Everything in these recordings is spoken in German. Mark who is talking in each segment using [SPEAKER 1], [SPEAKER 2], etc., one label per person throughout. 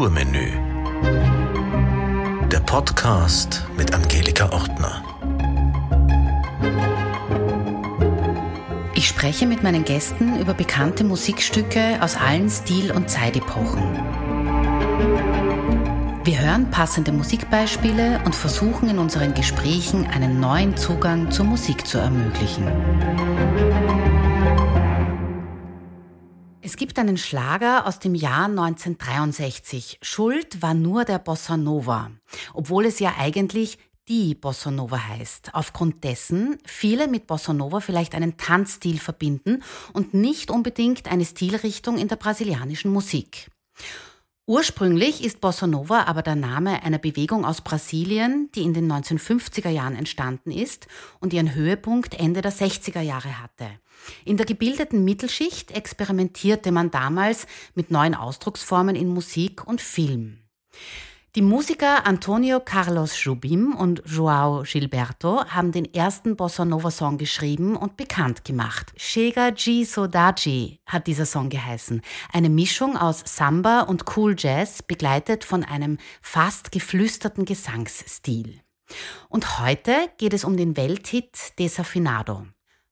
[SPEAKER 1] Kulturmenü. Der Podcast mit Angelika Ortner.
[SPEAKER 2] Ich spreche mit meinen Gästen über bekannte Musikstücke aus allen Stil- und Zeitepochen. Wir hören passende Musikbeispiele und versuchen in unseren Gesprächen einen neuen Zugang zur Musik zu ermöglichen. Es gibt einen Schlager aus dem Jahr 1963. Schuld war nur der Bossa Nova, obwohl es ja eigentlich die Bossa Nova heißt, aufgrund dessen viele mit Bossa Nova vielleicht einen Tanzstil verbinden und nicht unbedingt eine Stilrichtung in der brasilianischen Musik. Ursprünglich ist Bossa Nova aber der Name einer Bewegung aus Brasilien, die in den 1950er Jahren entstanden ist und ihren Höhepunkt Ende der 60er Jahre hatte. In der gebildeten Mittelschicht experimentierte man damals mit neuen Ausdrucksformen in Musik und Film. Die Musiker Antonio Carlos Jobim und Joao Gilberto haben den ersten Bossa Nova Song geschrieben und bekannt gemacht. Chega G Sodaji hat dieser Song geheißen. Eine Mischung aus Samba und Cool Jazz, begleitet von einem fast geflüsterten Gesangsstil. Und heute geht es um den Welthit Desafinado.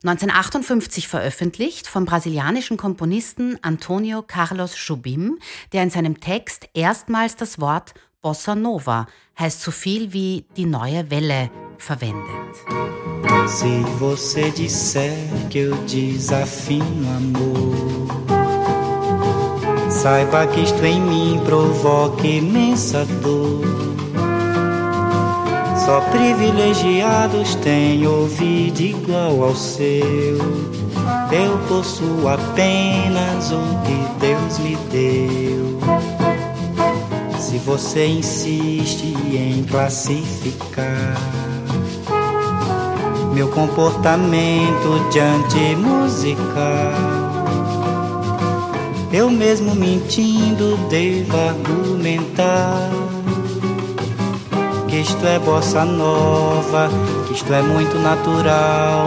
[SPEAKER 2] 1958 veröffentlicht vom brasilianischen Komponisten Antonio Carlos Jobim, der in seinem Text erstmals das Wort Bossa Nova heißt so viel wie die neue Welle verwendet.
[SPEAKER 3] Se você disser que eu desafio amor, saiba que isto em mim provoca imensa dor. Só privilegiados têm ouvido igual ao seu. Eu possuo apenas o que Deus me deu. Se você insiste em classificar meu comportamento diante musical, eu mesmo mentindo devo argumentar que isto é bossa nova, que isto é muito natural.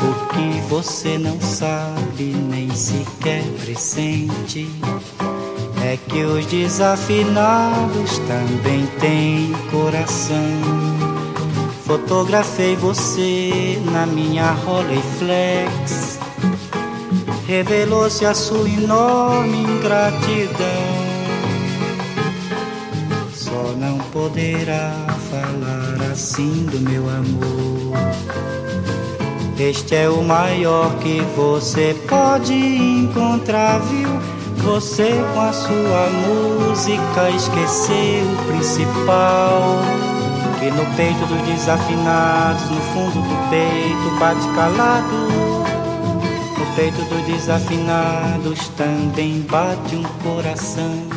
[SPEAKER 3] O que você não sabe nem sequer pressente é que os desafinados também têm coração. Fotografei você na minha Rolleiflex. Revelou-se a sua enorme ingratidão. Poderá falar assim do meu amor. Este é o maior que você pode encontrar, viu? Você com a sua música esqueceu o principal. Que no peito dos desafinados, no fundo do peito, bate calado. No peito dos desafinados também bate um coração.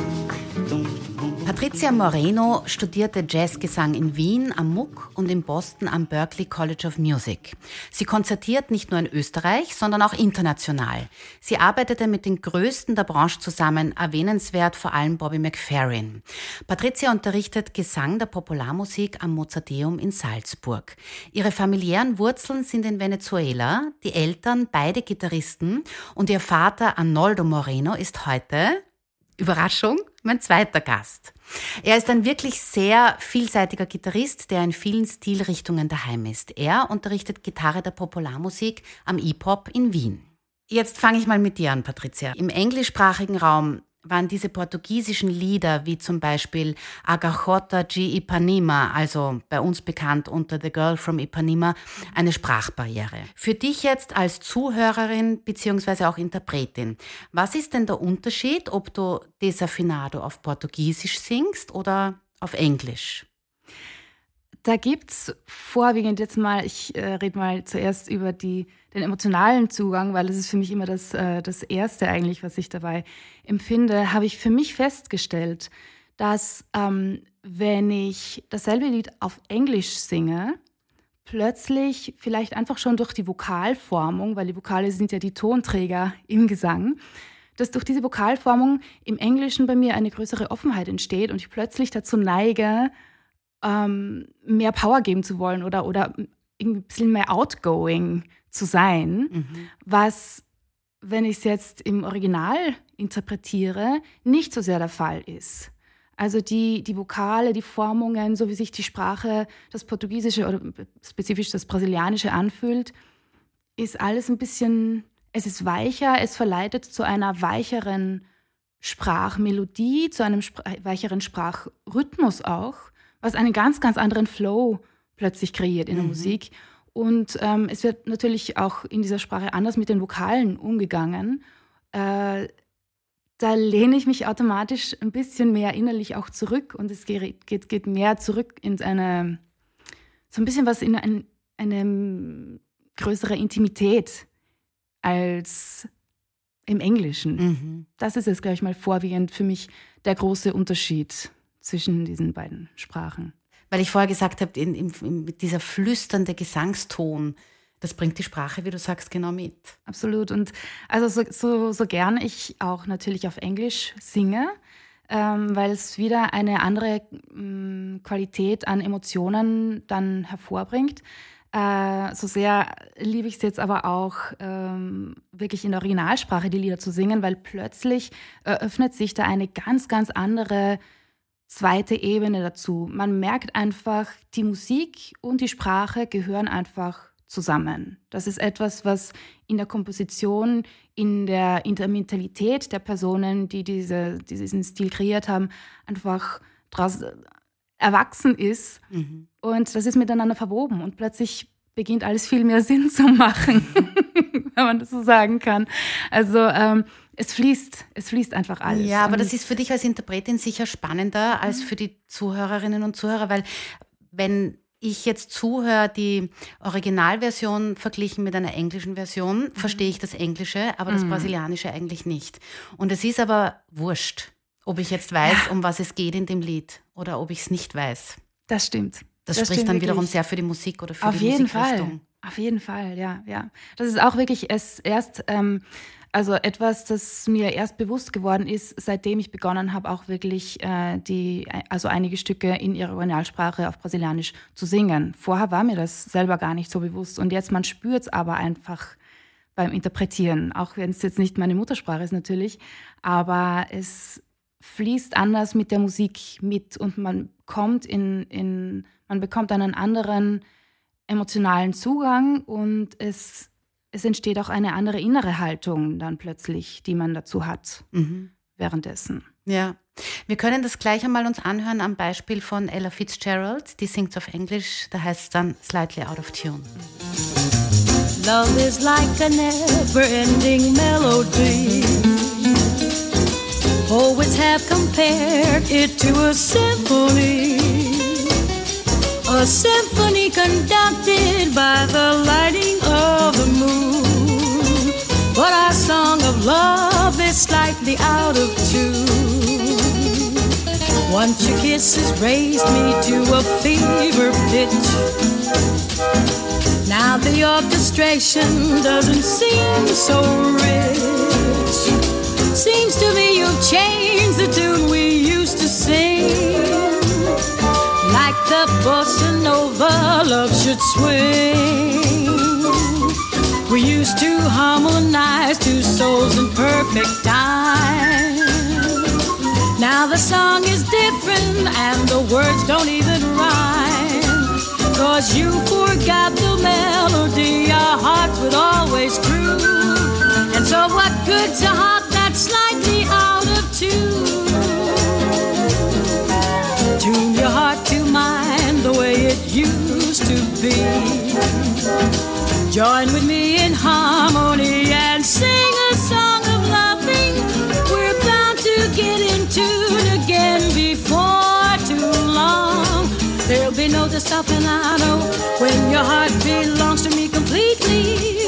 [SPEAKER 2] Patricia Moreno studierte Jazzgesang in Wien am MUC und in Boston am Berklee College of Music. Sie konzertiert nicht nur in Österreich, sondern auch international. Sie arbeitete mit den Größten der Branche zusammen, erwähnenswert vor allem Bobby McFerrin. Patricia unterrichtet Gesang der Popularmusik am Mozarteum in Salzburg. Ihre familiären Wurzeln sind in Venezuela, die Eltern beide Gitarristen und ihr Vater Arnoldo Moreno ist heute Überraschung, mein zweiter Gast. Er ist ein wirklich sehr vielseitiger Gitarrist, der in vielen Stilrichtungen daheim ist. Er unterrichtet Gitarre der Popularmusik am E-Pop in Wien. Jetzt fange ich mal mit dir an, Patricia. Im englischsprachigen Raum waren diese portugiesischen Lieder wie zum Beispiel Agachota de Ipanema, also bei uns bekannt unter The Girl from Ipanema, eine Sprachbarriere. Für dich jetzt als Zuhörerin bzw. auch Interpretin, was ist denn der Unterschied, ob du Desafinado auf Portugiesisch singst oder auf Englisch?
[SPEAKER 4] Da gibt es vorwiegend jetzt mal, ich äh, rede mal zuerst über die, den emotionalen Zugang, weil das ist für mich immer das, äh, das Erste eigentlich, was ich dabei empfinde, habe ich für mich festgestellt, dass ähm, wenn ich dasselbe Lied auf Englisch singe, plötzlich vielleicht einfach schon durch die Vokalformung, weil die Vokale sind ja die Tonträger im Gesang, dass durch diese Vokalformung im Englischen bei mir eine größere Offenheit entsteht und ich plötzlich dazu neige, ähm, mehr Power geben zu wollen oder, oder ein bisschen mehr outgoing zu sein, mhm. was, wenn ich es jetzt im Original interpretiere, nicht so sehr der Fall ist. Also die, die Vokale, die Formungen, so wie sich die Sprache, das Portugiesische oder spezifisch das Brasilianische anfühlt, ist alles ein bisschen, es ist weicher, es verleitet zu einer weicheren Sprachmelodie, zu einem weicheren Sprachrhythmus auch, was einen ganz, ganz anderen Flow plötzlich kreiert in der mhm. Musik. Und ähm, es wird natürlich auch in dieser Sprache anders mit den Vokalen umgegangen. Äh, da lehne ich mich automatisch ein bisschen mehr innerlich auch zurück und es geht, geht, geht mehr zurück in eine, so ein bisschen was in ein, eine größere Intimität als im Englischen. Mhm. Das ist jetzt, glaube ich, mal vorwiegend für mich der große Unterschied zwischen diesen beiden Sprachen.
[SPEAKER 5] Weil ich vorher gesagt habe, in, in, dieser flüsternde Gesangston, das bringt die Sprache, wie du sagst, genau mit.
[SPEAKER 4] Absolut. Und also so, so, so gern ich auch natürlich auf Englisch singe, ähm, weil es wieder eine andere ähm, Qualität an Emotionen dann hervorbringt. Äh, so sehr liebe ich es jetzt aber auch, ähm, wirklich in der Originalsprache die Lieder zu singen, weil plötzlich eröffnet sich da eine ganz, ganz andere zweite Ebene dazu. Man merkt einfach, die Musik und die Sprache gehören einfach zusammen. Das ist etwas, was in der Komposition, in der Intermentalität der Personen, die diese, diesen Stil kreiert haben, einfach draus erwachsen ist. Mhm. Und das ist miteinander verwoben. Und plötzlich beginnt alles viel mehr Sinn zu machen, wenn man das so sagen kann. Also ähm, es fließt, es fließt einfach alles.
[SPEAKER 5] Ja, aber das ist für dich als Interpretin sicher spannender als mhm. für die Zuhörerinnen und Zuhörer, weil wenn ich jetzt zuhöre, die Originalversion verglichen mit einer englischen Version, mhm. verstehe ich das Englische, aber das mhm. Brasilianische eigentlich nicht. Und es ist aber wurscht, ob ich jetzt weiß, um was es geht in dem Lied oder ob ich es nicht weiß.
[SPEAKER 4] Das stimmt.
[SPEAKER 5] Das, das spricht dann wirklich. wiederum sehr für die Musik oder für
[SPEAKER 4] Auf
[SPEAKER 5] die
[SPEAKER 4] jeden Fall. Auf jeden Fall, ja, ja. Das ist auch wirklich es erst, ähm, also etwas, das mir erst bewusst geworden ist, seitdem ich begonnen habe, auch wirklich äh, die, also einige Stücke in ihrer Originalsprache auf Brasilianisch zu singen. Vorher war mir das selber gar nicht so bewusst und jetzt man spürt es aber einfach beim Interpretieren, auch wenn es jetzt nicht meine Muttersprache ist natürlich, aber es fließt anders mit der Musik mit und man kommt in, in man bekommt einen anderen emotionalen Zugang und es, es entsteht auch eine andere innere Haltung dann plötzlich, die man dazu hat mhm. währenddessen.
[SPEAKER 5] Ja, wir können das gleich einmal uns anhören am Beispiel von Ella Fitzgerald. Die singt auf Englisch, da heißt es dann Slightly Out of Tune. Love is like a never-ending melody. Poets have compared it to a symphony. A symphony conducted by the lighting of the moon. But our song of love is slightly out of tune. Once your kisses raised me to a fever pitch. Now the orchestration doesn't seem so rich. Seems to me you've changed the tune the bossa nova love should swing. We used to harmonize two souls in perfect time. Now the song is different and the words don't even rhyme. Cause you forgot the melody our hearts would always groove. And so what good's a heart Join with me in harmony and sing a song of loving. We're bound to get in tune again before too long. There'll be no desafinado when your heart belongs to me completely.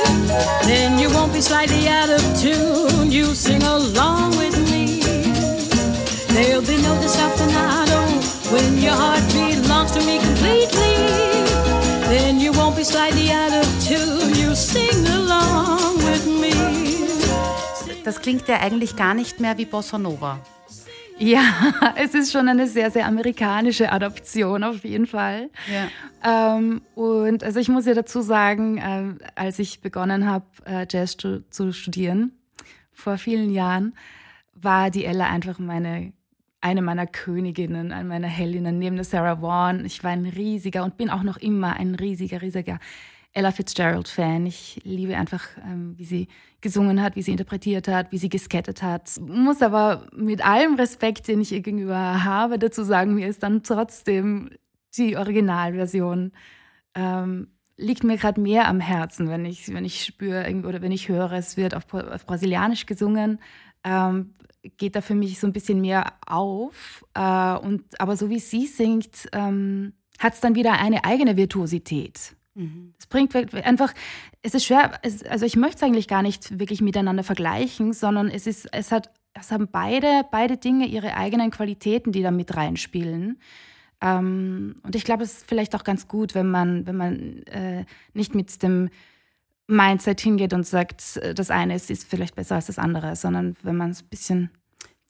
[SPEAKER 5] Then you won't be slightly out of tune. You sing along with me. There'll be no desafinado When your heart belongs to me completely, then you won't be slightly out of tune. You sing along with me. Das klingt ja eigentlich gar nicht mehr wie Bossa Nova.
[SPEAKER 4] Ja, es ist schon eine sehr, sehr amerikanische Adaption auf jeden Fall. Ja. Ähm, und also ich muss ja dazu sagen, äh, als ich begonnen habe, äh, Jazz zu, zu studieren, vor vielen Jahren, war die Ella einfach meine eine meiner Königinnen, eine meiner Heldinnen, neben der Sarah Vaughan. Ich war ein riesiger und bin auch noch immer ein riesiger, riesiger Ella Fitzgerald-Fan. Ich liebe einfach, ähm, wie sie gesungen hat, wie sie interpretiert hat, wie sie geskettet hat. Muss aber mit allem Respekt, den ich ihr gegenüber habe, dazu sagen, mir ist dann trotzdem die Originalversion ähm, liegt mir gerade mehr am Herzen, wenn ich, wenn ich spüre oder wenn ich höre, es wird auf, auf Brasilianisch gesungen, ähm, geht da für mich so ein bisschen mehr auf. Äh, und, aber so wie sie singt, ähm, hat es dann wieder eine eigene Virtuosität. Mhm. Es bringt einfach, es ist schwer, es, also ich möchte es eigentlich gar nicht wirklich miteinander vergleichen, sondern es ist, es hat, es haben beide, beide Dinge ihre eigenen Qualitäten, die da mit reinspielen. Ähm, und ich glaube, es ist vielleicht auch ganz gut, wenn man, wenn man äh, nicht mit dem Mindset hingeht und sagt, äh, das eine ist, ist vielleicht besser als das andere, sondern wenn man es ein bisschen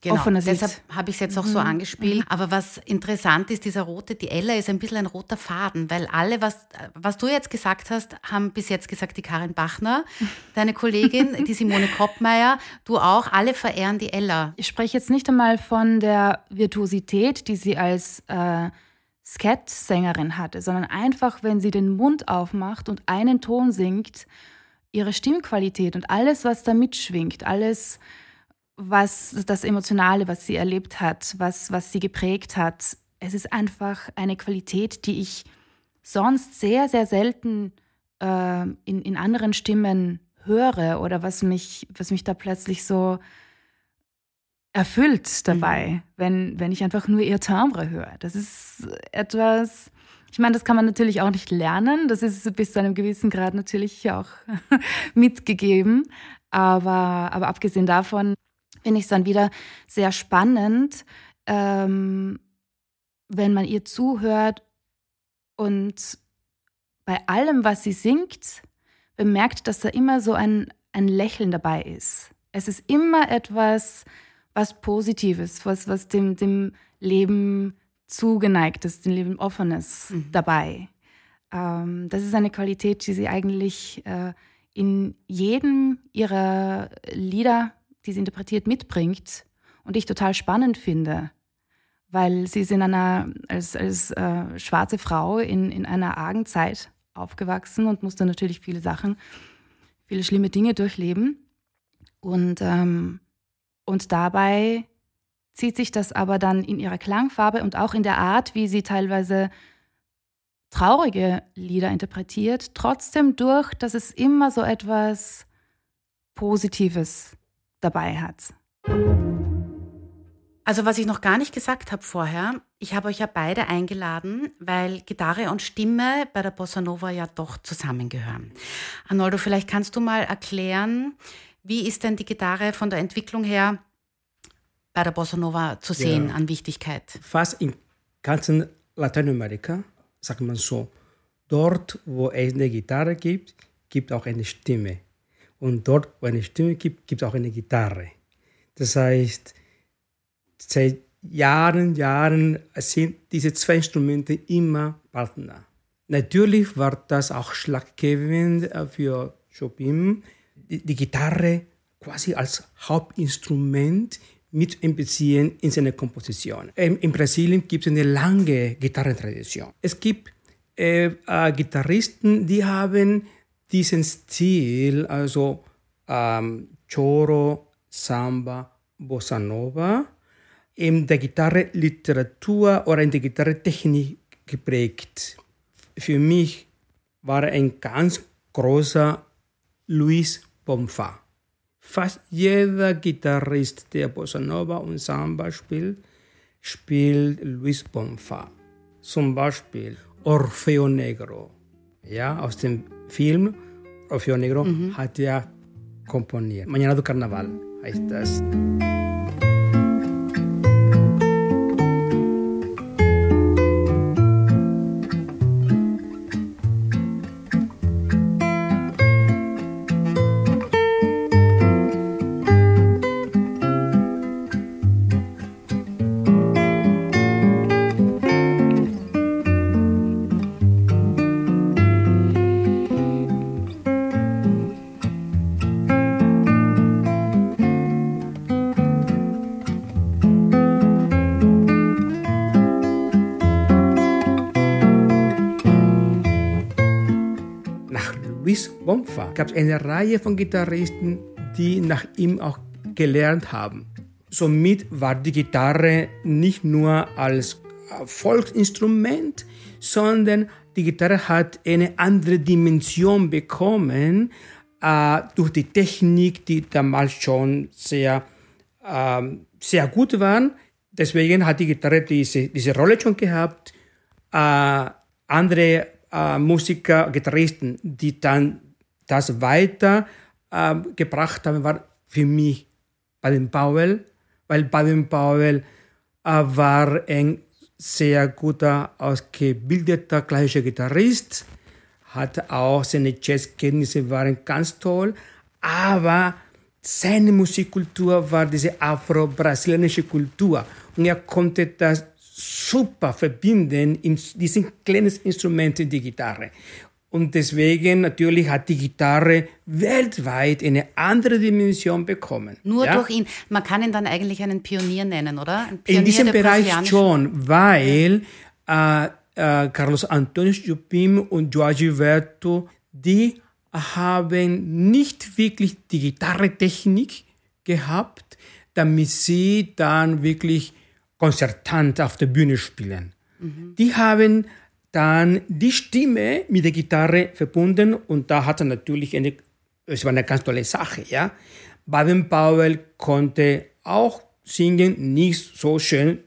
[SPEAKER 2] Genau,
[SPEAKER 4] offener
[SPEAKER 2] sieht. deshalb habe ich es jetzt auch so mhm. angespielt. Mhm. Aber was interessant ist, dieser rote, die Ella ist ein bisschen ein roter Faden, weil alle, was, was du jetzt gesagt hast, haben bis jetzt gesagt die Karin Bachner, deine Kollegin, die Simone Koppmeier, du auch, alle verehren die Ella.
[SPEAKER 4] Ich spreche jetzt nicht einmal von der Virtuosität, die sie als äh, Scat-Sängerin hatte, sondern einfach, wenn sie den Mund aufmacht und einen Ton singt, ihre Stimmqualität und alles, was da mitschwingt, alles, was das Emotionale, was sie erlebt hat, was, was sie geprägt hat. Es ist einfach eine Qualität, die ich sonst sehr, sehr selten äh, in, in anderen Stimmen höre oder was mich, was mich da plötzlich so erfüllt dabei, mhm. wenn, wenn ich einfach nur ihr Timbre höre. Das ist etwas, ich meine, das kann man natürlich auch nicht lernen. Das ist bis zu einem gewissen Grad natürlich auch mitgegeben. Aber, aber abgesehen davon finde ich es dann wieder sehr spannend, ähm, wenn man ihr zuhört und bei allem, was sie singt, bemerkt, dass da immer so ein, ein Lächeln dabei ist. Es ist immer etwas, was Positives, was, was dem, dem Leben zugeneigt ist, dem Leben offenes mhm. dabei. Ähm, das ist eine Qualität, die sie eigentlich äh, in jedem ihrer Lieder die sie interpretiert, mitbringt und ich total spannend finde, weil sie ist in einer, als, als äh, schwarze Frau in, in einer argen Zeit aufgewachsen und musste natürlich viele Sachen, viele schlimme Dinge durchleben. Und, ähm, und dabei zieht sich das aber dann in ihrer Klangfarbe und auch in der Art, wie sie teilweise traurige Lieder interpretiert, trotzdem durch, dass es immer so etwas Positives dabei hat.
[SPEAKER 2] Also was ich noch gar nicht gesagt habe vorher, ich habe euch ja beide eingeladen, weil Gitarre und Stimme bei der Bossa Nova ja doch zusammengehören. Arnoldo, vielleicht kannst du mal erklären, wie ist denn die Gitarre von der Entwicklung her bei der Bossa Nova zu sehen ja. an Wichtigkeit?
[SPEAKER 6] Fast in ganzen Lateinamerika, sagt man so, dort, wo es eine Gitarre gibt, gibt auch eine Stimme. Und dort, wo eine Stimme gibt, gibt es auch eine Gitarre. Das heißt, seit Jahren, Jahren sind diese zwei Instrumente immer Partner. Natürlich war das auch schlaggebend äh, für Chopin, die, Gitarre quasi als Hauptinstrument mit einbeziehen in seine Komposition. In, in Brasilien gibt es eine lange Gitarrentradition. Es gibt äh, äh, Gitarristen, die haben diesen Stil, also ähm, Choro, Samba, Bossa Nova, in der Gitarre-Literatur oder in der Gitarre-Technik geprägt. Für mich war ein ganz großer Luis Bonfa. Fast jeder Gitarrist, der Bossa Nova und Samba spielt, spielt Luis Bonfa. Zum Beispiel Orfeo Negro. Ja, aus dem Film Orfeo Negro mhm. hat er komponiert. Mañana do Carnaval heißt das. Gab es eine Reihe von Gitarristen, die nach ihm auch gelernt haben. Somit war die Gitarre nicht nur als Volksinstrument, sondern die Gitarre hat eine andere Dimension bekommen äh, durch die Technik, die damals schon sehr, äh, sehr gut waren. Deswegen hat die Gitarre diese, diese Rolle schon gehabt. Äh, andere äh, Musiker, Gitarristen, die dann das weiter äh, gebracht haben, war für mich Baden Powell, weil Baden Powell äh, war ein sehr guter, ausgebildeter klassischer Gitarrist, hat auch seine Jazzkenntnisse waren ganz toll, aber seine Musikkultur war diese afro-brasilianische Kultur und er konnte das super verbinden in diesen kleinen Instrument in die Gitarre. Und deswegen natürlich hat die Gitarre weltweit eine andere Dimension bekommen.
[SPEAKER 2] Nur ja? durch ihn. Man kann ihn dann eigentlich einen Pionier nennen, oder?
[SPEAKER 6] Pionier in diesem Bereich schon, weil äh, äh, Carlos Antonio Jupim und Joao Gilberto, die haben nicht wirklich die Gitarretechnik gehabt, damit sie dann wirklich konzertant auf der Bühne spielen. Mhm. Die haben dann die Stimme mit der Gitarre verbunden und da hat er natürlich eine, es war eine ganz tolle Sache, ja. Baden Powell konnte auch singen, nicht so schön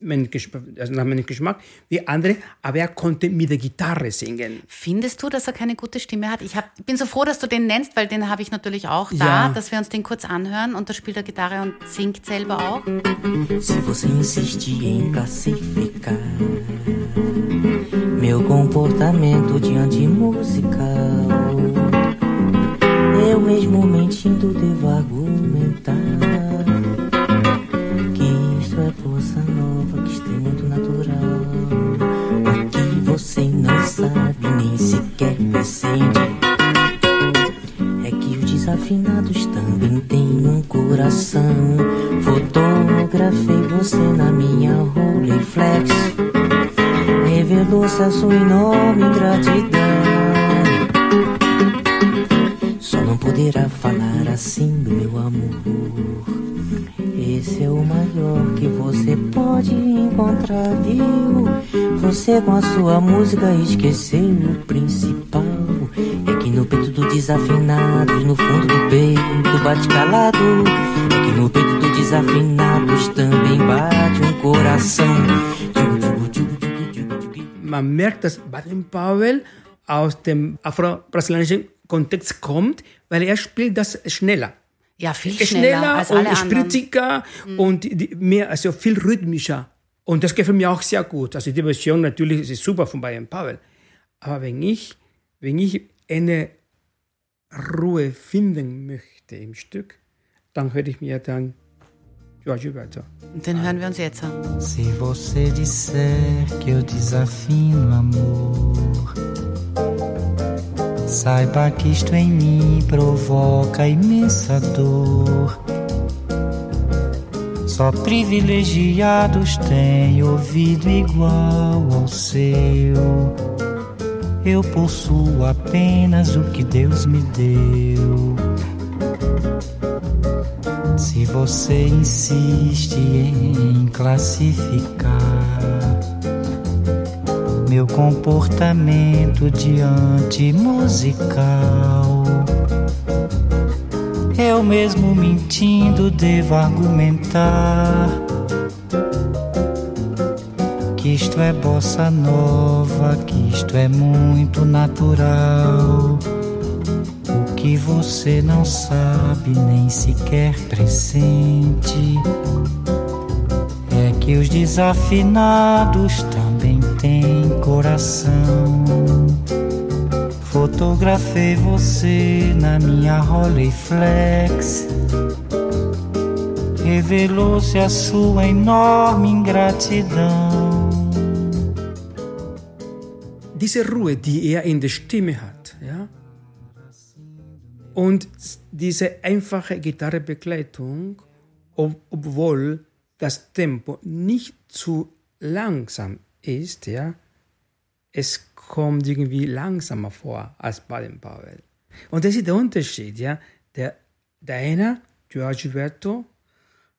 [SPEAKER 6] also nach meinem Geschmack wie andere, aber er konnte mit der Gitarre singen.
[SPEAKER 2] Findest du, dass er keine gute Stimme hat? Ich hab, bin so froh, dass du den nennst, weil den habe ich natürlich auch da, ja. dass wir uns den kurz anhören und da spielt er Gitarre und singt selber auch. Se você insiste em classificar meu comportamento diante musical, eu mesmo mentindo devo argumentar
[SPEAKER 3] sabe, nem sequer presente. É que os desafinados também têm um coração. Fotografei você na minha Rolleiflex. Revelou-se a sua enorme ingratidão. Só não poderá falar assim do meu amor. Esse é o maior que você pode encontrar, viu? Você com a sua música esqueceu o principal. É que no peito do desafinados, no fundo do peito bate calado. É que no peito do desafinados também bate um coração.
[SPEAKER 6] Man merkt, dass Baden-Powell aus dem afro-brasilianischen Kontext kommt, weil er spielt das schneller.
[SPEAKER 2] Ja, viel schneller, schneller als alle
[SPEAKER 6] und spritziger mhm. und mehr, also viel rhythmischer. Und das gefällt mir auch sehr gut. Also die Version natürlich ist super von Bayern Powell. Aber wenn ich, wenn ich eine Ruhe finden möchte im Stück, dann höre ich mir dann Jorge Gilberto.
[SPEAKER 2] Den hören wir uns jetzt an.
[SPEAKER 3] Se você disser que eu desafino amor Saiba que isto em mim provoca imensa dor. Só privilegiados têm ouvido igual ao seu. Eu possuo apenas o que Deus me deu. Se você insiste em classificar meu comportamento diante musical. Eu mesmo mentindo devo argumentar que isto é bossa nova, que isto é muito natural. O que você não sabe nem sequer pressente que os desafinados também têm coração. Fotografei você na minha Rolleiflex. Revelou-se a sua enorme ingratidão.
[SPEAKER 6] Diese Ruhe, die er in der Stimme hat, ja, und diese einfache Gitarrebegleitung, ob, obwohl das Tempo nicht zu langsam ist, ja, es kommt irgendwie langsamer vor als Baden Powell. Und das ist der Unterschied, ja. Der, der eine, George Gilberto,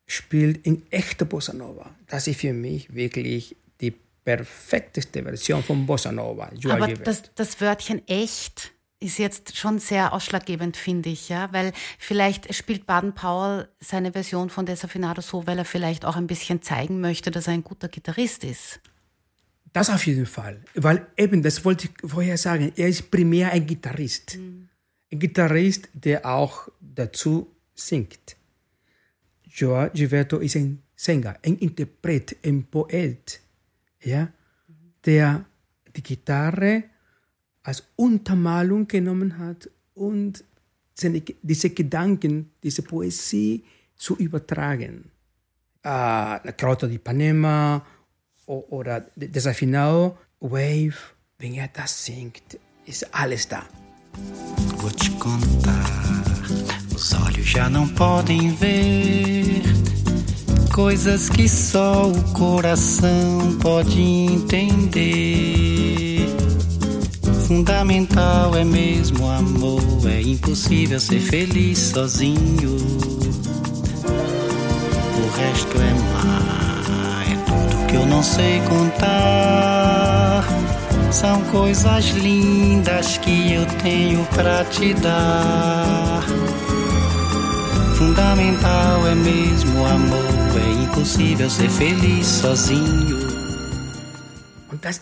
[SPEAKER 6] spielt in echter Bossa Nova. Das ist für mich wirklich die perfekteste Version von Bossa Nova.
[SPEAKER 2] George Aber das, das Wörtchen echt ist jetzt schon sehr ausschlaggebend, finde ich, ja, weil vielleicht spielt Baden-Powell seine Version von Desafinado so, weil er vielleicht auch ein bisschen zeigen möchte, dass er ein guter Gitarrist ist.
[SPEAKER 6] Das auf jeden Fall, weil eben, das wollte ich vorher sagen, er ist primär ein Gitarrist. Mhm. Ein Gitarrist, der auch dazu singt. Joao Gilberto ist ein Sänger, ein Interpret, ein Poet, ja, der die Gitarre als Untermalung genommen hat und seine, diese Gedanken, diese Poesie zu übertragen. Äh, La Crota di Panema oder Desafinado, Wave, wenn er das singt, ist alles da.
[SPEAKER 3] Vou te contar, os olhos já não podem ver coisas que só o coração pode entender. Fundamental é mesmo amor, é impossível ser feliz sozinho. O resto é mar, é tudo que eu não sei contar. São coisas lindas que eu tenho pra te dar. Fundamental é mesmo amor, é impossível ser feliz sozinho.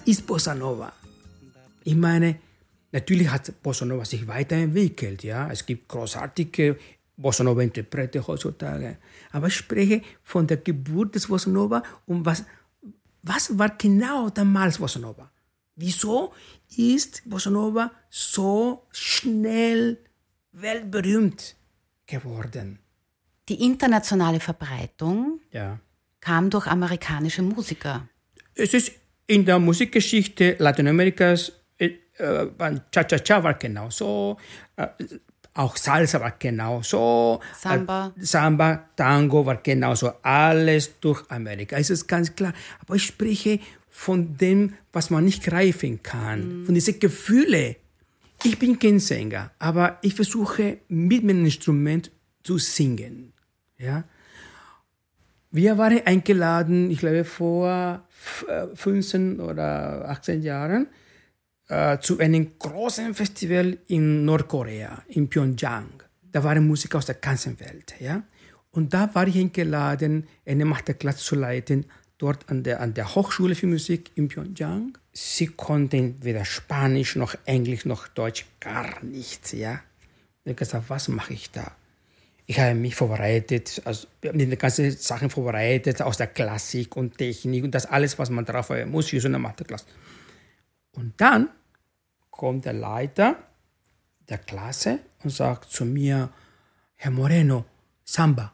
[SPEAKER 6] Ist Bossa Nova. Ich meine, natürlich hat Bossa Nova sich weiterentwickelt, ja. Es gibt großartige Bossa Nova Interprete heutzutage. Aber ich spreche von der Geburt des Bossa Nova und was, was war genau damals Bossa Nova? Wieso ist Bossa Nova so schnell weltberühmt geworden?
[SPEAKER 2] Die internationale Verbreitung
[SPEAKER 6] ja.
[SPEAKER 2] kam durch amerikanische Musiker.
[SPEAKER 6] Es ist in der Musikgeschichte Lateinamerikas, äh, äh Cha-Cha-Cha war genau so, äh, auch Salsa war genau so,
[SPEAKER 2] Samba.
[SPEAKER 6] Äh, Samba, Tango war genau so, alles durch Amerika. Es ist ganz klar. Aber ich spreche von dem, was man nicht greifen kann, mhm. von diesen Gefühlen. Ich bin kein Sänger, aber ich versuche mit meinem Instrument zu singen. Ja? Wir waren eingeladen, ich glaube vor 15 oder 18 Jahren, äh, zu einem großen Festival in Nordkorea, in Pyeongchang. Da waren Musiker aus der ganzen Welt. Ja? Und da war ich eingeladen, eine Masterclass zu leiten dort an der, an der Hochschule für Musik in Pyeongchang. Sie konnten weder Spanisch noch Englisch noch Deutsch, gar nichts, ja. Und ich gesagt, was mache ich da? Ich habe mich vorbereitet, also die ganzen Sachen vorbereitet aus der Klassik und Technik und das alles, was man drauf haben muss für so eine Matheklasse. Und dann kommt der Leiter der Klasse und sagt zu mir, Herr Moreno, Samba,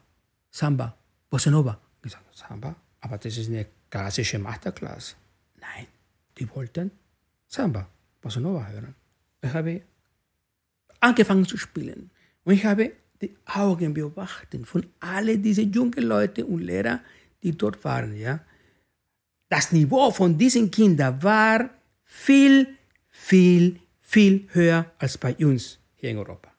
[SPEAKER 6] Samba, Bossa Nova. Ich sage, Samba? Aber das ist eine klassische Masterclass. Nein, die wollten Samba, Bossa Nova hören. Ich habe angefangen zu spielen und ich habe die Augen beobachtet von all diesen jungen Leuten und Lehrern, die dort waren. Ja. Das Niveau von diesen Kindern war viel, viel, viel höher als bei uns hier in Europa.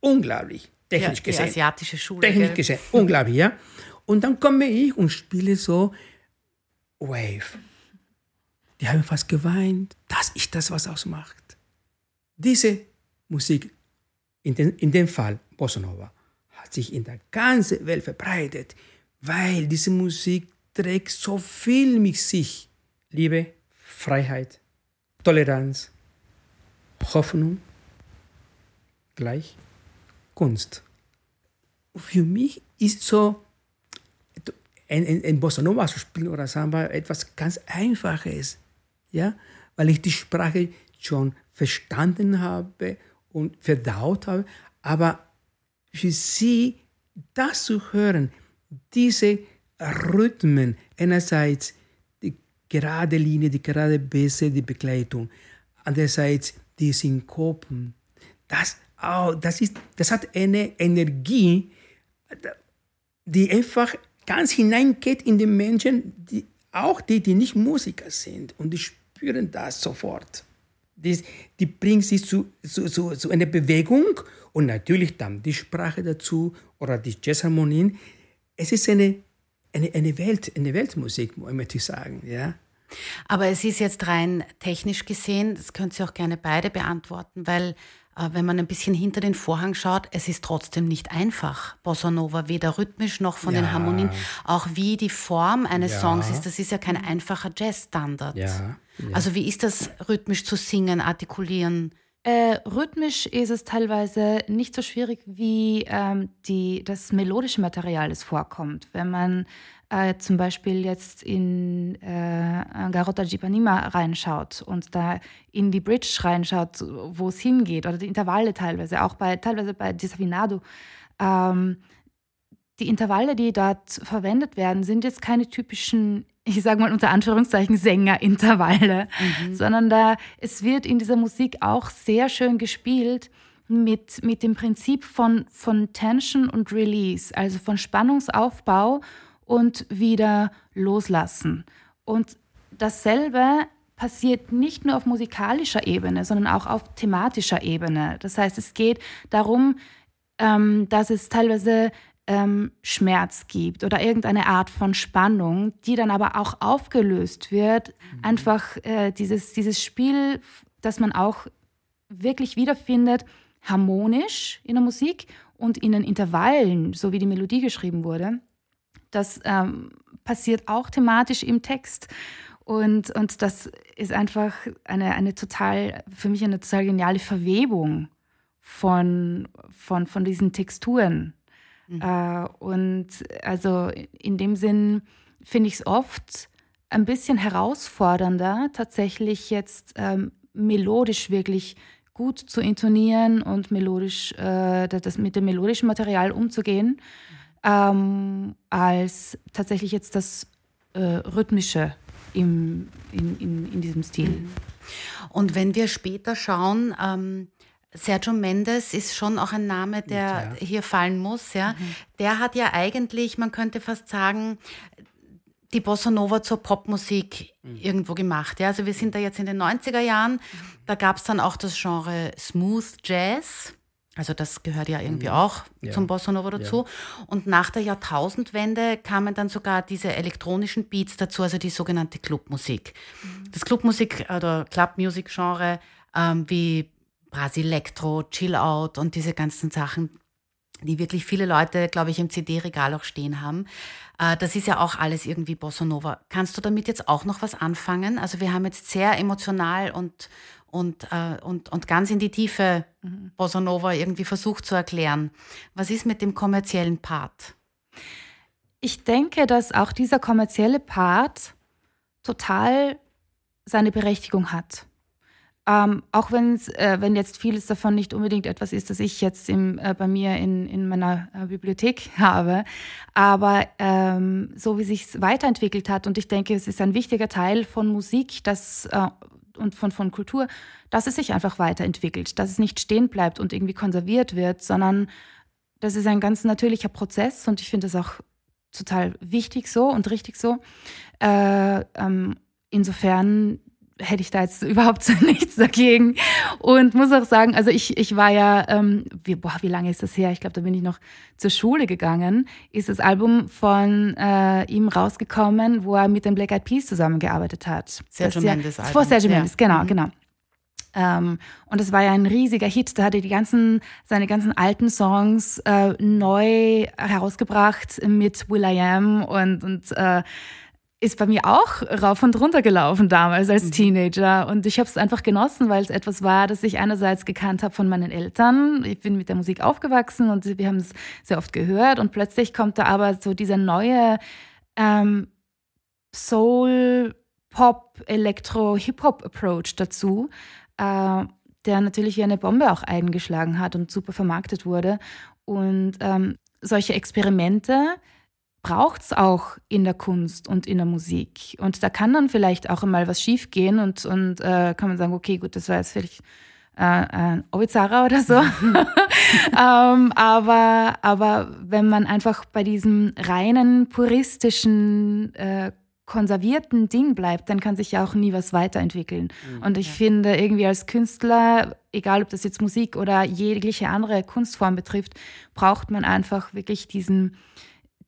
[SPEAKER 6] Unglaublich, technisch ja, gesehen.
[SPEAKER 2] Asiatische Schule.
[SPEAKER 6] Technisch gell? gesehen, unglaublich, ja. Und dann komme ich und spiele so Wave. Die haben fast geweint. Das ist das, was ausmacht. Diese Musik, in, den, in dem Fall Bossa Nova, hat sich in der ganzen Welt verbreitet, weil diese Musik trägt so viel mit sich. Liebe, Freiheit, Toleranz, Hoffnung, gleich Kunst. Für mich ist so ein, ein, ein Bossa Nova zu spielen oder Samba etwas ganz Einfaches, ja, weil ich die Sprache schon verstanden habe und verdaut habe, aber für sie das zu hören, diese Rhythmen, einerseits gerade Linie, die gerade Bässe, die Begleitung, andererseits die Synkopen, das, oh, das, ist, das hat eine Energie, die einfach ganz hineingeht in die Menschen, die, auch die, die nicht Musiker sind. Und spüre spüren das sofort. Die, die bringt sie zu, zu, zu, zu einer Bewegung und natürlich dann die Sprache dazu oder die Jazzharmonien. Es ist eine, eine, eine Welt, eine Weltmusik, möchte ich sagen, ja.
[SPEAKER 2] Aber es ist jetzt rein technisch gesehen, das können Sie auch gerne beide beantworten, weil äh, wenn man ein bisschen hinter den Vorhang schaut, es ist trotzdem nicht einfach. Bossa Nova, weder rhythmisch noch von ja. den Harmonien, auch wie die Form eines ja. Songs ist. Das ist ja kein einfacher Jazzstandard. Ja. Also wie ist das rhythmisch zu singen, artikulieren?
[SPEAKER 4] Äh, rhythmisch ist es teilweise nicht so schwierig, wie ähm, die, das melodische Material, das vorkommt. Wenn man äh, zum Beispiel jetzt in äh, Garota Gipanima reinschaut und da in die Bridge reinschaut, wo es hingeht, oder die Intervalle teilweise, auch bei, teilweise bei Desafinado, ähm, die Intervalle, die dort verwendet werden, sind jetzt keine typischen, ich sage mal unter Anführungszeichen, Sängerintervalle, mhm. sondern da, es wird in dieser Musik auch sehr schön gespielt mit, mit dem Prinzip von, von Tension und Release, also von Spannungsaufbau und wieder loslassen. Und dasselbe passiert nicht nur auf musikalischer Ebene, sondern auch auf thematischer Ebene. Das heißt, es geht darum, ähm, dass es teilweise ähm, Schmerz gibt oder irgendeine Art von Spannung, die dann aber auch aufgelöst wird. Mhm. Einfach äh, dieses, dieses Spiel, das man auch wirklich wiederfindet, harmonisch in der Musik und in den Intervallen, so wie die Melodie geschrieben wurde. Das ähm, passiert auch thematisch im Text. Und, und das ist einfach eine, eine total, für mich eine total geniale Verwebung von, von, von diesen Texturen. Mhm. Äh, und also in dem Sinn finde ich es oft ein bisschen herausfordernder, tatsächlich jetzt ähm, melodisch wirklich gut zu intonieren und melodisch, äh, das, mit dem melodischen Material umzugehen ähm, als tatsächlich jetzt das äh, Rhythmische im, in, in, in diesem Stil. Mhm.
[SPEAKER 2] Und wenn wir später schauen, ähm, Sergio Mendes ist schon auch ein Name, der ja. hier fallen muss. Ja. Mhm. Der hat ja eigentlich, man könnte fast sagen, die Bossa Nova zur Popmusik mhm. irgendwo gemacht. Ja. Also wir sind da jetzt in den 90er Jahren. Da gab es dann auch das Genre Smooth Jazz. Also das gehört ja irgendwie mhm. auch ja. zum Bossa Nova dazu. Ja. Und nach der Jahrtausendwende kamen dann sogar diese elektronischen Beats dazu, also die sogenannte Clubmusik. Mhm. Das Clubmusik oder Clubmusik-Genre ähm, wie Brasilektro, Chill Out und diese ganzen Sachen, die wirklich viele Leute, glaube ich, im CD-Regal auch stehen haben. Äh, das ist ja auch alles irgendwie Bossa Nova. Kannst du damit jetzt auch noch was anfangen? Also wir haben jetzt sehr emotional und, und, äh, und, und ganz in die Tiefe mhm. Bossa Nova irgendwie versucht zu erklären. Was ist mit dem kommerziellen Part?
[SPEAKER 4] Ich denke, dass auch dieser kommerzielle Part total seine Berechtigung hat. Ähm, auch äh, wenn jetzt vieles davon nicht unbedingt etwas ist, das ich jetzt im, äh, bei mir in, in meiner äh, Bibliothek habe. Aber ähm, so wie sich weiterentwickelt hat, und ich denke, es ist ein wichtiger Teil von Musik, das äh, und von, von Kultur, dass es sich einfach weiterentwickelt, dass es nicht stehen bleibt und irgendwie konserviert wird, sondern das ist ein ganz natürlicher Prozess und ich finde das auch total wichtig so und richtig so. Äh, ähm, insofern hätte ich da jetzt überhaupt nichts dagegen. Und muss auch sagen, also ich, ich war ja, ähm, wie, boah, wie lange ist das her? Ich glaube, da bin ich noch zur Schule gegangen. Ist das Album von äh, ihm rausgekommen, wo er mit den Black Eyed Peas zusammengearbeitet hat.
[SPEAKER 2] Sergio
[SPEAKER 4] ja,
[SPEAKER 2] Mendes Album.
[SPEAKER 4] Vor Sergio ja. Mendes, genau, mhm. genau. Ähm, und es war ja ein riesiger Hit. Da hat er die ganzen, seine ganzen alten Songs äh, neu herausgebracht mit Will I Am und, und äh, ist bei mir auch rauf und runter gelaufen damals als mhm. Teenager. Und ich habe es einfach genossen, weil es etwas war, das ich einerseits gekannt habe von meinen Eltern. Ich bin mit der Musik aufgewachsen und wir haben es sehr oft gehört. Und plötzlich kommt da aber so dieser neue ähm, Soul, Pop, Elektro, Hip-Hop-Approach dazu, äh, der natürlich wie eine Bombe auch eingeschlagen hat und super vermarktet wurde. Und ähm, solche Experimente, braucht es auch in der Kunst und in der Musik. Und da kann dann vielleicht auch mal was schiefgehen und, und äh, kann man sagen, okay, gut, das war jetzt vielleicht äh, ein Ovizara oder so. ähm, aber, aber wenn man einfach bei diesem reinen, puristischen äh, konservierten Ding bleibt, dann kann sich ja auch nie was weiterentwickeln. Mhm. Und ich ja. finde, irgendwie als Künstler, egal ob das jetzt Musik oder jegliche andere Kunstform betrifft, braucht man einfach wirklich diesen,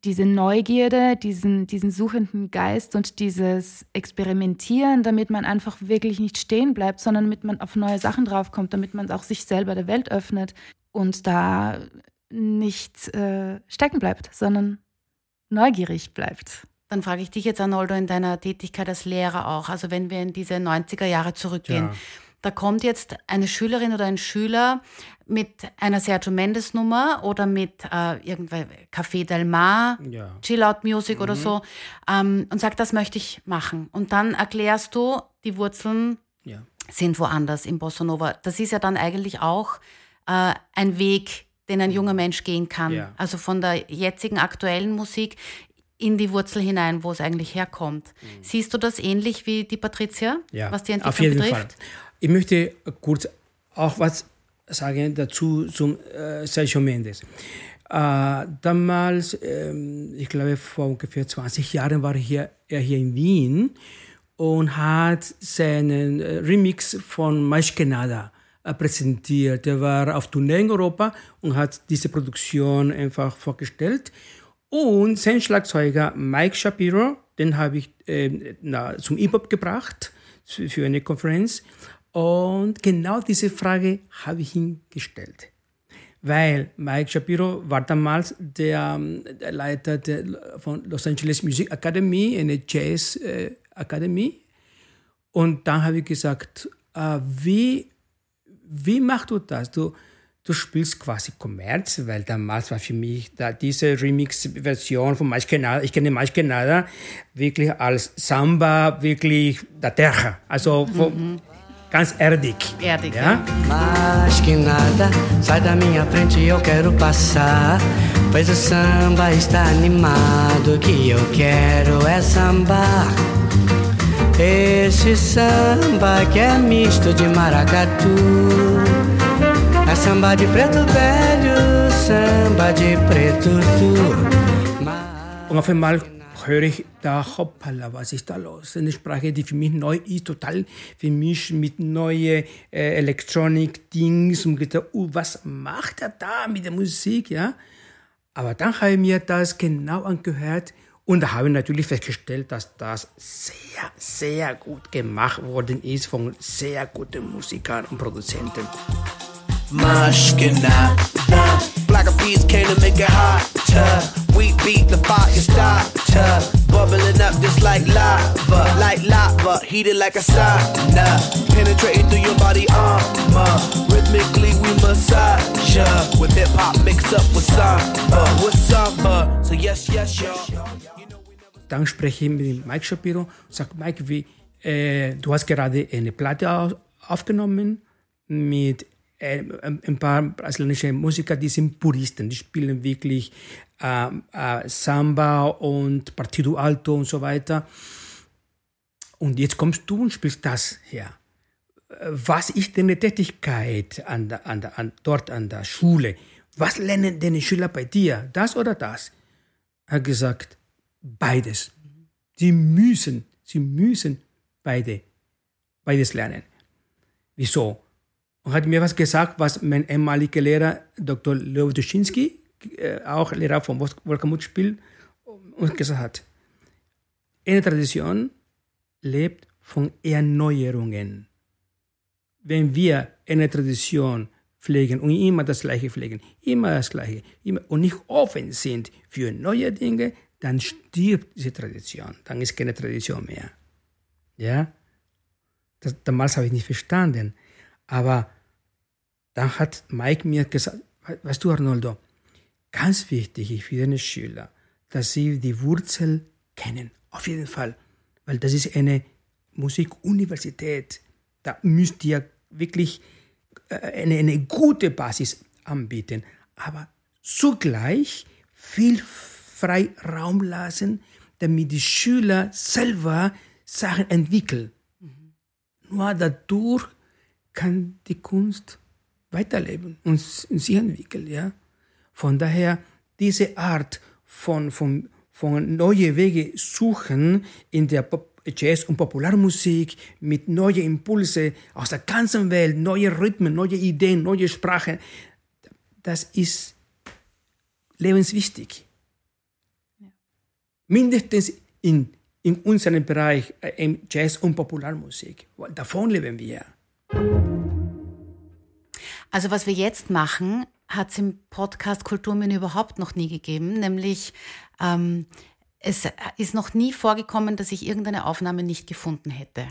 [SPEAKER 4] diese Neugierde, diesen, diesen suchenden Geist und dieses Experimentieren, damit man einfach wirklich nicht stehen bleibt, sondern damit man auf neue Sachen draufkommt, damit man auch sich selber der Welt öffnet und da nicht äh, stecken bleibt, sondern neugierig bleibt.
[SPEAKER 2] Dann frage ich dich jetzt, Arnoldo, in deiner Tätigkeit als Lehrer auch. Also wenn wir in diese 90er Jahre zurückgehen, ja. Da kommt jetzt eine Schülerin oder ein Schüler mit einer Sergio Mendes Nummer oder mit äh, irgendwelche Café Del Mar, ja. Chill-Out Music mhm. oder so ähm, und sagt, das möchte ich machen. Und dann erklärst du, die Wurzeln ja. sind woanders im Bossa Nova. Das ist ja dann eigentlich auch äh, ein Weg, den ein junger Mensch gehen kann. Ja. Also von der jetzigen aktuellen Musik in die Wurzel hinein, wo es eigentlich herkommt. Mhm. Siehst du das ähnlich wie die Patricia,
[SPEAKER 6] ja,
[SPEAKER 2] was die Entwicklung
[SPEAKER 6] auf jeden
[SPEAKER 2] betrifft?
[SPEAKER 6] Fall. Ich möchte kurz auch was sagen dazu zum äh, Sergio Mendes. Äh, damals, äh, ich glaube vor ungefähr 20 Jahren war er hier, er hier in Wien und hat seinen äh, Remix von Maschkenada äh, präsentiert. Er war auf Tournee in Europa und hat diese Produktion einfach vorgestellt. Und sein Schlagzeuger Mike Shapiro, den habe ich äh, na, zum E-Pop gebracht für eine Konferenz. Und genau diese Frage habe ich ihm gestellt. Weil Mike Shapiro war damals der, der Leiter der, von Los Angeles Music Academy, eine Jazz äh. Und dann habe ich gesagt, äh, wie, wie machst du das? Du, du spielst quasi Kommerz, weil damals war für mich da diese Remix-Version von Mais Canada, ich kenne Mais Canada wirklich als Samba, wirklich da terra, also mhm. Ganz erdig.
[SPEAKER 2] Erdig, ja.
[SPEAKER 3] Mais que nada, sai da minha frente, eu quero passar. Pois o samba está animado, que eu quero é sambar. Esse samba que é misto de maracatu. É samba de preto velho, samba de preto tu.
[SPEAKER 6] Und auf höre ich da, hoppala, was ist da los? Eine Sprache, die für mich neu ist, total für mich mit neuen äh, Electronic-Dings und gedacht, uh, was macht er da mit der Musik, ja? Aber dann habe ich mir das genau angehört und da habe ich natürlich festgestellt, dass das sehr, sehr gut gemacht worden ist von sehr guten Musikern und Produzenten. Mushkina. Black beats came to make it hotter. We beat the fire starter. Bubbling up just like lava, like lava, heated like a sauna. Penetrating through your body armor. Rhythmically we massage ya. With hip hop mixed up with samba, with samba. So yes, yes, y'all. Dann spreche ich mit Mike Shapiro und sage, Mike, wie, äh, du hast gerade eine Platte aufgenommen mit ein paar brasilianische Musiker, die sind Puristen, die spielen wirklich äh, äh, Samba und Partido Alto und so weiter. Und jetzt kommst du und spielst das her. Was ist deine Tätigkeit an der, an der, an, dort an der Schule? Was lernen deine Schüler bei dir? Das oder das? Er hat gesagt, beides. Sie müssen, sie müssen beide, beides lernen. Wieso? Und hat mir was gesagt, was mein ehemaliger Lehrer, Dr. Leo Duschinski, äh, auch Lehrer vom Wolkamut-Spiel, uns gesagt hat. Eine Tradition lebt von Erneuerungen. Wenn wir eine Tradition pflegen und immer das Gleiche pflegen, immer das Gleiche, immer, und nicht offen sind für neue Dinge, dann stirbt diese Tradition. Dann ist keine Tradition mehr. Ja? Das, damals habe ich nicht verstanden. Aber dann hat Mike mir gesagt, weißt du Arnoldo, ganz wichtig ist für deine Schüler, dass sie die Wurzel kennen. Auf jeden Fall. Weil das ist eine Musikuniversität. Da müsst ihr wirklich äh, eine, eine gute Basis anbieten. Aber zugleich viel Freiraum lassen, damit die Schüler selber Sachen entwickeln. Mhm. Nur dadurch kann die Kunst weiterleben und sich entwickeln. Ja? Von daher, diese Art von, von, von neue Wege suchen in der Pop Jazz- und Popularmusik mit neuen Impulse aus der ganzen Welt, neue Rhythmen, neue Ideen, neue Sprachen. Das ist lebenswichtig. Ja. Mindestens in, in unserem Bereich äh, Jazz- und Popularmusik. Davon leben wir.
[SPEAKER 2] Also was wir jetzt machen, hat es im Podcast Kulturmenü überhaupt noch nie gegeben, nämlich ähm, es ist noch nie vorgekommen, dass ich irgendeine Aufnahme nicht gefunden hätte.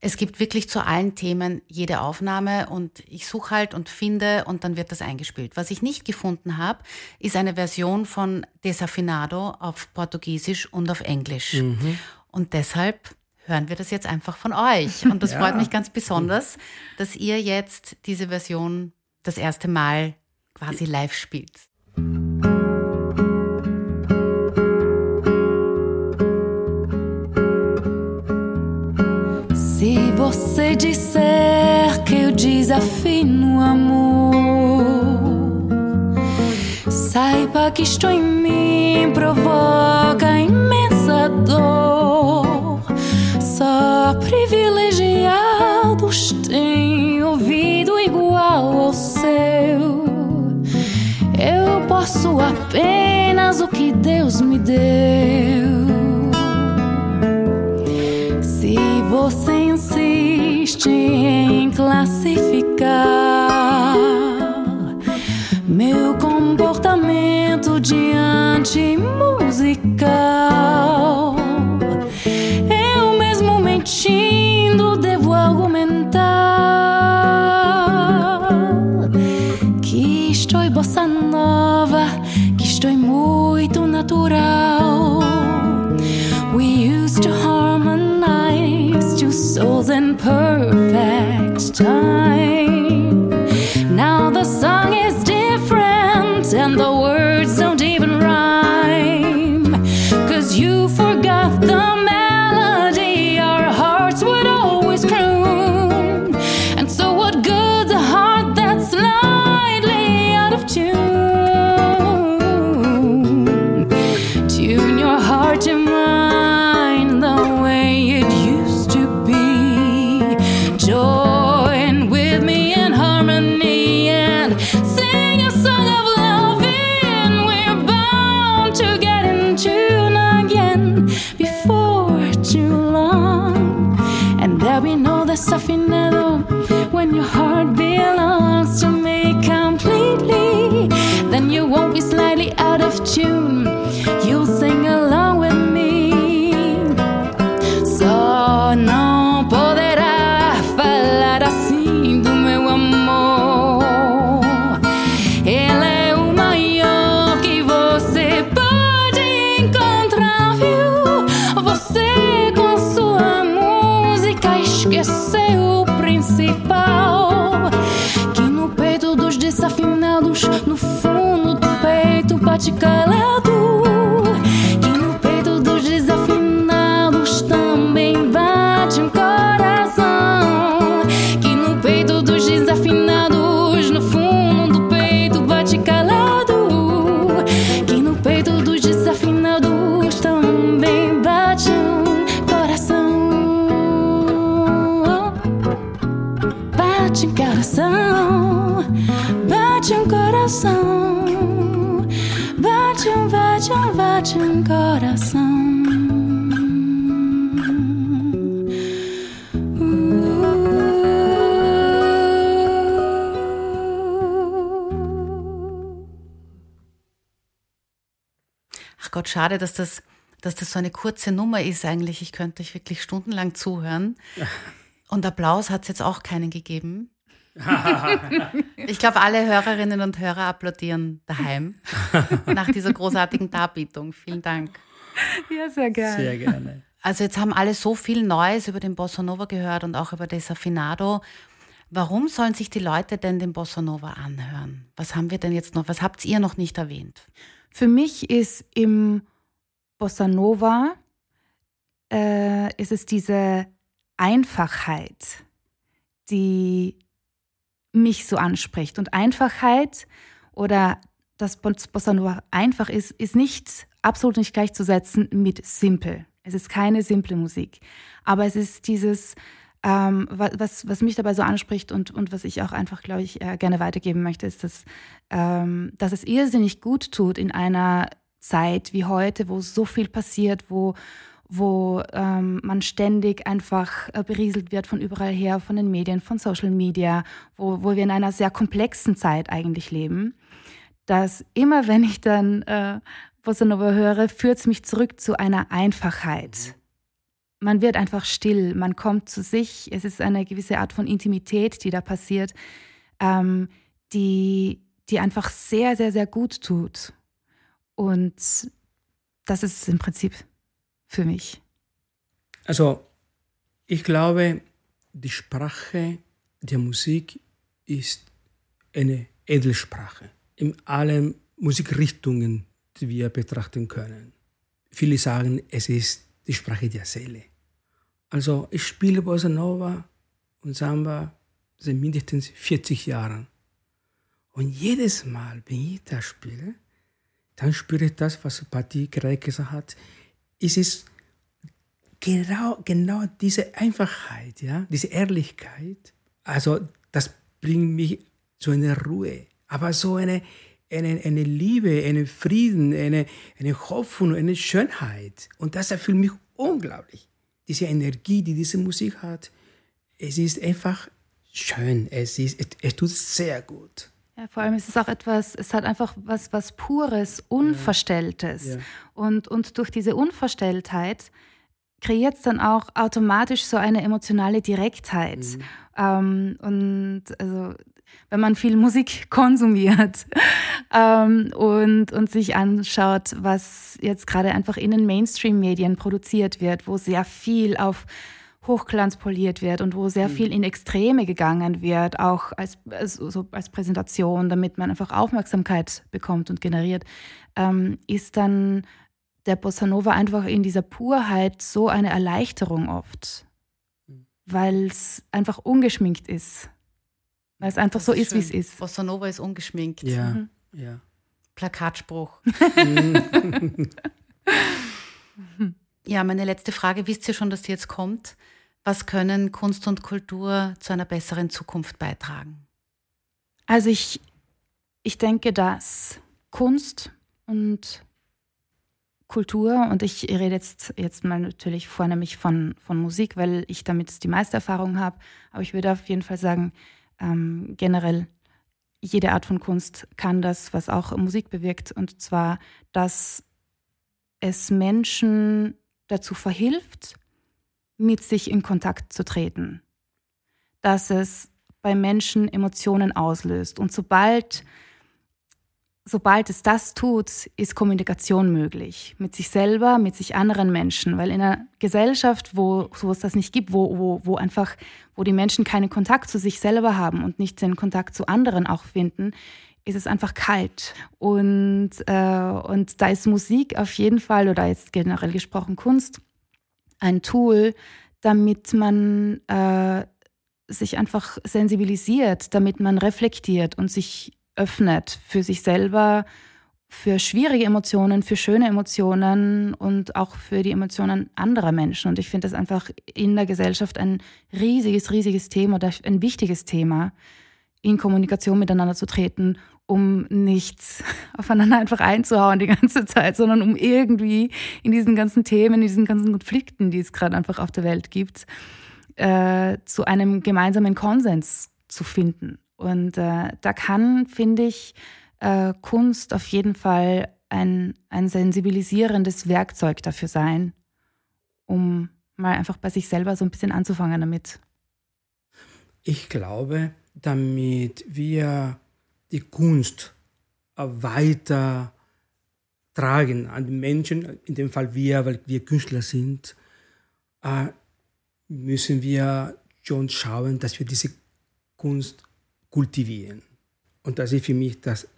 [SPEAKER 2] Es gibt wirklich zu allen Themen jede Aufnahme und ich suche halt und finde und dann wird das eingespielt. Was ich nicht gefunden habe, ist eine Version von Desafinado auf Portugiesisch und auf Englisch. Mhm. Und deshalb hören wir das jetzt einfach von euch. Und das ja. freut mich ganz besonders, dass ihr jetzt diese Version das erste Mal quasi live spielt.
[SPEAKER 5] Se você disser que eu desafio amor, saiba que estou em mim, provoca Só privilegiados têm ouvido igual ao seu. Eu posso apenas o que Deus me deu. Se você insiste em classificar
[SPEAKER 2] schade, dass das, dass das so eine kurze Nummer ist eigentlich. Ich könnte euch wirklich stundenlang zuhören. Und Applaus hat es jetzt auch keinen gegeben. ich glaube, alle Hörerinnen und Hörer applaudieren daheim nach dieser großartigen Darbietung. Vielen Dank.
[SPEAKER 4] Ja, sehr gerne.
[SPEAKER 6] Sehr gerne.
[SPEAKER 2] Also jetzt haben alle so viel Neues über den Bossa Nova gehört und auch über Desafinado. Warum sollen sich die Leute denn den Bossa Nova anhören? Was haben wir denn jetzt noch? Was habt ihr noch nicht erwähnt?
[SPEAKER 4] Für mich ist im Bossa Nova äh, ist es diese Einfachheit, die mich so anspricht. Und Einfachheit oder dass Bossa Nova einfach ist, ist nicht absolut nicht gleichzusetzen mit simpel. Es ist keine simple Musik. Aber es ist dieses, ähm, was, was mich dabei so anspricht und, und was ich auch einfach, glaube ich, äh, gerne weitergeben möchte, ist, dass, ähm, dass es irrsinnig gut tut in einer Zeit wie heute, wo so viel passiert, wo, wo ähm, man ständig einfach äh, berieselt wird von überall her, von den Medien, von Social Media, wo, wo wir in einer sehr komplexen Zeit eigentlich leben, dass immer wenn ich dann äh, Bossa Nova höre, führt es mich zurück zu einer Einfachheit. Man wird einfach still, man kommt zu sich, es ist eine gewisse Art von Intimität, die da passiert, ähm, die, die einfach sehr, sehr, sehr gut tut. Und das ist es im Prinzip für mich.
[SPEAKER 6] Also, ich glaube, die Sprache der Musik ist eine Edelsprache in allen Musikrichtungen, die wir betrachten können. Viele sagen, es ist die Sprache der Seele. Also ich spiele Bossa Nova und Samba seit mindestens 40 Jahren. Und jedes Mal, wenn ich das spiele, dann spüre ich das, was Patti gerade gesagt hat. Es ist genau, genau diese Einfachheit, ja, diese Ehrlichkeit. Also das bringt mich zu einer Ruhe, aber so eine, eine, eine Liebe, einen Frieden, eine, eine Hoffnung, eine Schönheit. Und das erfüllt mich unglaublich. Diese Energie, die diese Musik hat, es ist einfach schön. Es, ist, es, es tut sehr gut.
[SPEAKER 4] Ja, vor allem ist es auch etwas, es hat einfach was, was Pures, Unverstelltes. Ja. Ja. Und, und durch diese Unverstelltheit kreiert es dann auch automatisch so eine emotionale Direktheit. Mhm. Ähm, und also wenn man viel Musik konsumiert ähm, und, und sich anschaut, was jetzt gerade einfach in den Mainstream-Medien produziert wird, wo sehr viel auf Hochglanz poliert wird und wo sehr mhm. viel in Extreme gegangen wird, auch als, als, so als Präsentation, damit man einfach Aufmerksamkeit bekommt und generiert, ähm, ist dann der Bossa Nova einfach in dieser Purheit so eine Erleichterung oft, mhm. weil es einfach ungeschminkt ist. Weil es einfach das so ist, ist wie es ist.
[SPEAKER 2] Bossa Nova ist ungeschminkt.
[SPEAKER 6] Ja, mhm. ja.
[SPEAKER 2] Plakatspruch. ja, meine letzte Frage. Wisst ihr schon, dass die jetzt kommt? Was können Kunst und Kultur zu einer besseren Zukunft beitragen?
[SPEAKER 4] Also ich, ich denke, dass Kunst und Kultur, und ich rede jetzt, jetzt mal natürlich vornehmlich von, von Musik, weil ich damit die meiste Erfahrung habe, aber ich würde auf jeden Fall sagen, ähm, generell jede Art von Kunst kann das, was auch Musik bewirkt, und zwar, dass es Menschen dazu verhilft, mit sich in Kontakt zu treten, dass es bei Menschen Emotionen auslöst. Und sobald sobald es das tut, ist Kommunikation möglich. Mit sich selber, mit sich anderen Menschen. Weil in einer Gesellschaft, wo, wo es das nicht gibt, wo, wo, wo einfach, wo die Menschen keinen Kontakt zu sich selber haben und nicht den Kontakt zu anderen auch finden, ist es einfach kalt. Und, äh, und da ist Musik auf jeden Fall, oder jetzt generell gesprochen Kunst, ein Tool, damit man äh, sich einfach sensibilisiert, damit man reflektiert und sich öffnet für sich selber, für schwierige Emotionen, für schöne Emotionen und auch für die Emotionen anderer Menschen. Und ich finde das einfach in der Gesellschaft ein riesiges, riesiges Thema oder ein wichtiges Thema, in Kommunikation miteinander zu treten, um nichts aufeinander einfach einzuhauen die ganze Zeit, sondern um irgendwie in diesen ganzen Themen, in diesen ganzen Konflikten, die es gerade einfach auf der Welt gibt, äh, zu einem gemeinsamen Konsens zu finden. Und äh, da kann, finde ich, äh, Kunst auf jeden Fall ein, ein sensibilisierendes Werkzeug dafür sein, um mal einfach bei sich selber so ein bisschen anzufangen damit.
[SPEAKER 6] Ich glaube, damit wir die Kunst weiter tragen an die Menschen, in dem Fall wir, weil wir Künstler sind, äh, müssen wir schon schauen, dass wir diese Kunst kultivieren. Und das ist für mich das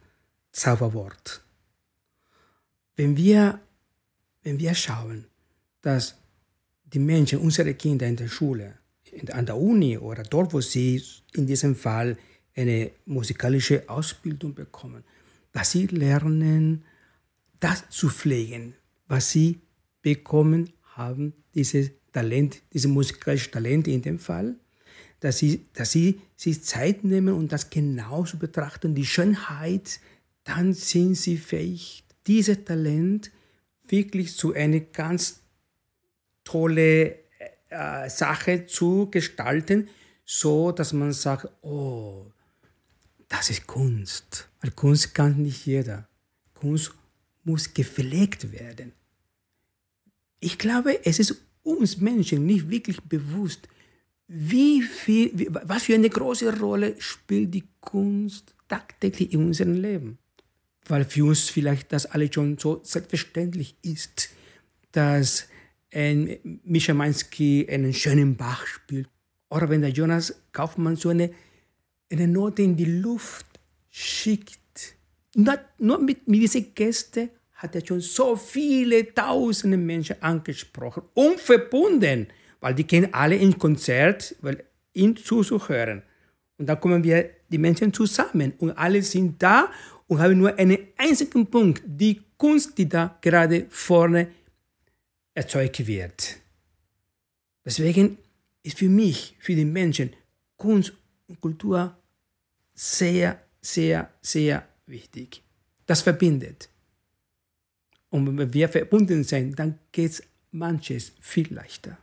[SPEAKER 6] Zauberwort. Wenn wir, wenn wir schauen, dass die Menschen, unsere Kinder in der Schule, an der Uni oder dort, wo sie in diesem Fall eine musikalische Ausbildung bekommen, dass sie lernen, das zu pflegen, was sie bekommen haben, dieses Talent, dieses musikalische Talent in dem Fall, dass sie, dass sie sich Zeit nehmen und das genauso betrachten, die Schönheit, dann sind sie fähig, dieses Talent wirklich zu einer ganz tolle äh, Sache zu gestalten, so dass man sagt, oh, das ist Kunst. Weil Kunst kann nicht jeder. Kunst muss gepflegt werden. Ich glaube, es ist uns Menschen nicht wirklich bewusst, wie viel, was für eine große Rolle spielt die Kunst tagtäglich in unserem Leben. Weil für uns vielleicht das alles schon so selbstverständlich ist, dass ein Mischa Mansky einen schönen Bach spielt. Oder wenn der Jonas Kaufmann so eine, eine Note in die Luft schickt. Nur, nur mit, mit diesen Gästen hat er schon so viele tausende Menschen angesprochen und verbunden, weil die gehen alle ins Konzert, weil ihn zuzuhören. Und da kommen wir die Menschen zusammen und alle sind da und haben nur einen einzigen Punkt, die Kunst, die da gerade vorne erzeugt wird. Deswegen ist für mich, für die Menschen, Kunst und Kultur sehr, sehr, sehr wichtig. Das verbindet. Und wenn wir verbunden sind, dann geht manches viel leichter.